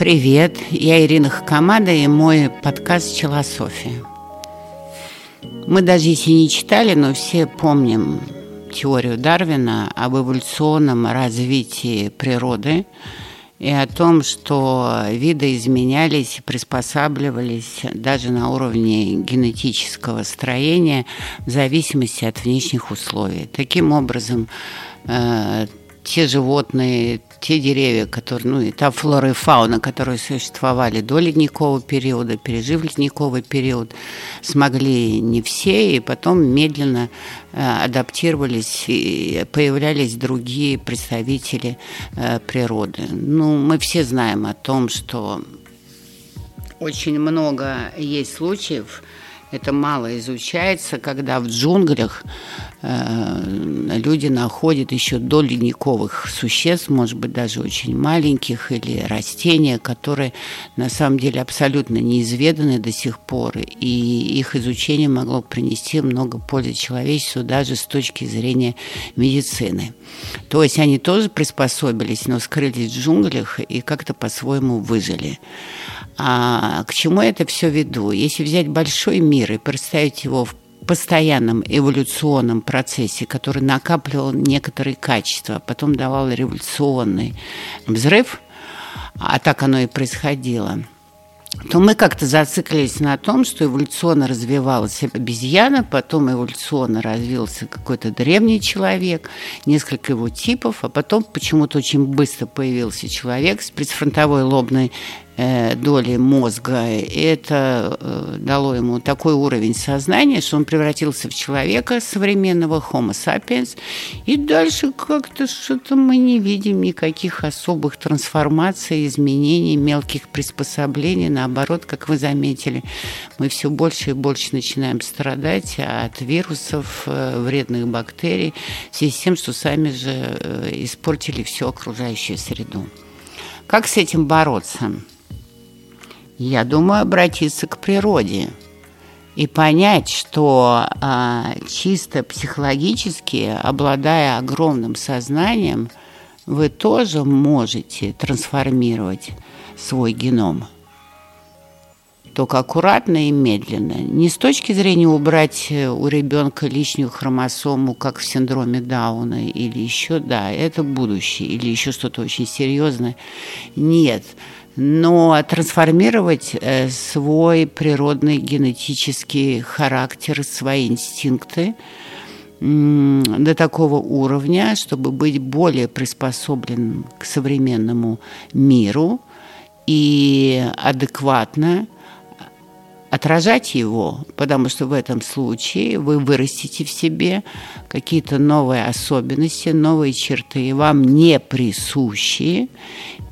Привет, я Ирина Хакамада и мой подкаст «Челософия». Мы даже если не читали, но все помним теорию Дарвина об эволюционном развитии природы и о том, что виды изменялись, приспосабливались даже на уровне генетического строения в зависимости от внешних условий. Таким образом, э, те животные, те деревья, которые, ну, и та флора и фауна, которые существовали до ледникового периода, пережив ледниковый период, смогли не все, и потом медленно э, адаптировались, и появлялись другие представители э, природы. Ну, мы все знаем о том, что очень много есть случаев, это мало изучается, когда в джунглях э, люди находят еще до ледниковых существ, может быть, даже очень маленьких, или растения, которые на самом деле абсолютно неизведаны до сих пор, и их изучение могло принести много пользы человечеству даже с точки зрения медицины. То есть они тоже приспособились, но скрылись в джунглях и как-то по-своему выжили. А к чему это все веду? Если взять большой мир и представить его в постоянном эволюционном процессе, который накапливал некоторые качества, а потом давал революционный взрыв, а так оно и происходило – то мы как-то зациклились на том, что эволюционно развивалась обезьяна, потом эволюционно развился какой-то древний человек, несколько его типов, а потом почему-то очень быстро появился человек с предфронтовой лобной доли мозга. Это э, дало ему такой уровень сознания, что он превратился в человека современного Homo sapiens. И дальше как-то что-то мы не видим никаких особых трансформаций, изменений, мелких приспособлений. Наоборот, как вы заметили, мы все больше и больше начинаем страдать от вирусов, э, вредных бактерий, в связи с тем, что сами же испортили всю окружающую среду. Как с этим бороться? Я думаю, обратиться к природе и понять, что а, чисто психологически, обладая огромным сознанием, вы тоже можете трансформировать свой геном. Только аккуратно и медленно. Не с точки зрения убрать у ребенка лишнюю хромосому, как в синдроме Дауна, или еще, да, это будущее, или еще что-то очень серьезное. Нет но трансформировать э, свой природный генетический характер, свои инстинкты до такого уровня, чтобы быть более приспособленным к современному миру и адекватно отражать его, потому что в этом случае вы вырастите в себе какие-то новые особенности, новые черты, вам не присущие,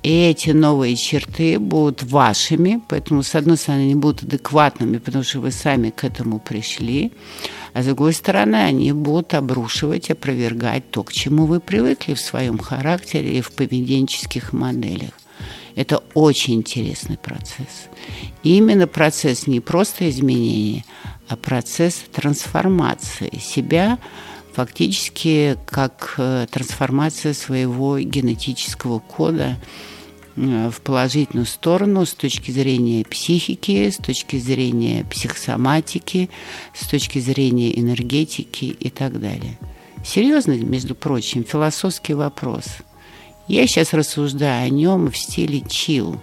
и эти новые черты будут вашими, поэтому, с одной стороны, они будут адекватными, потому что вы сами к этому пришли, а с другой стороны, они будут обрушивать, опровергать то, к чему вы привыкли в своем характере и в поведенческих моделях. Это очень интересный процесс. И именно процесс не просто изменения, а процесс трансформации себя фактически как э, трансформация своего генетического кода э, в положительную сторону с точки зрения психики, с точки зрения психосоматики, с точки зрения энергетики и так далее. Серьезный, между прочим, философский вопрос – я сейчас рассуждаю о нем в стиле чил,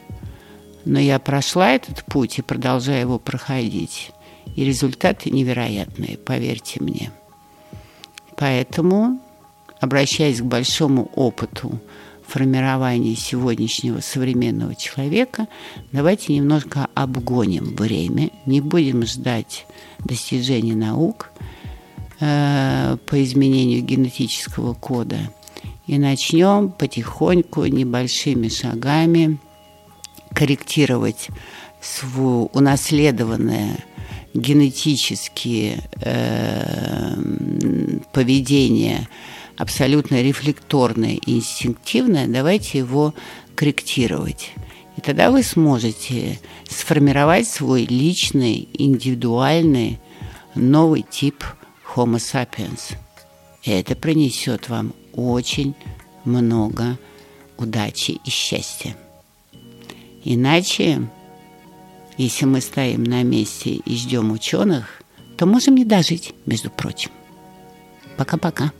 но я прошла этот путь и продолжаю его проходить. И результаты невероятные, поверьте мне. Поэтому, обращаясь к большому опыту формирования сегодняшнего современного человека, давайте немножко обгоним время, не будем ждать достижений наук э, по изменению генетического кода – и начнем потихоньку, небольшими шагами корректировать свое унаследованное генетические э, поведение абсолютно рефлекторное и инстинктивное, давайте его корректировать. И тогда вы сможете сформировать свой личный, индивидуальный новый тип Homo sapiens. И это принесет вам очень много удачи и счастья. Иначе, если мы стоим на месте и ждем ученых, то можем не дожить, между прочим. Пока-пока.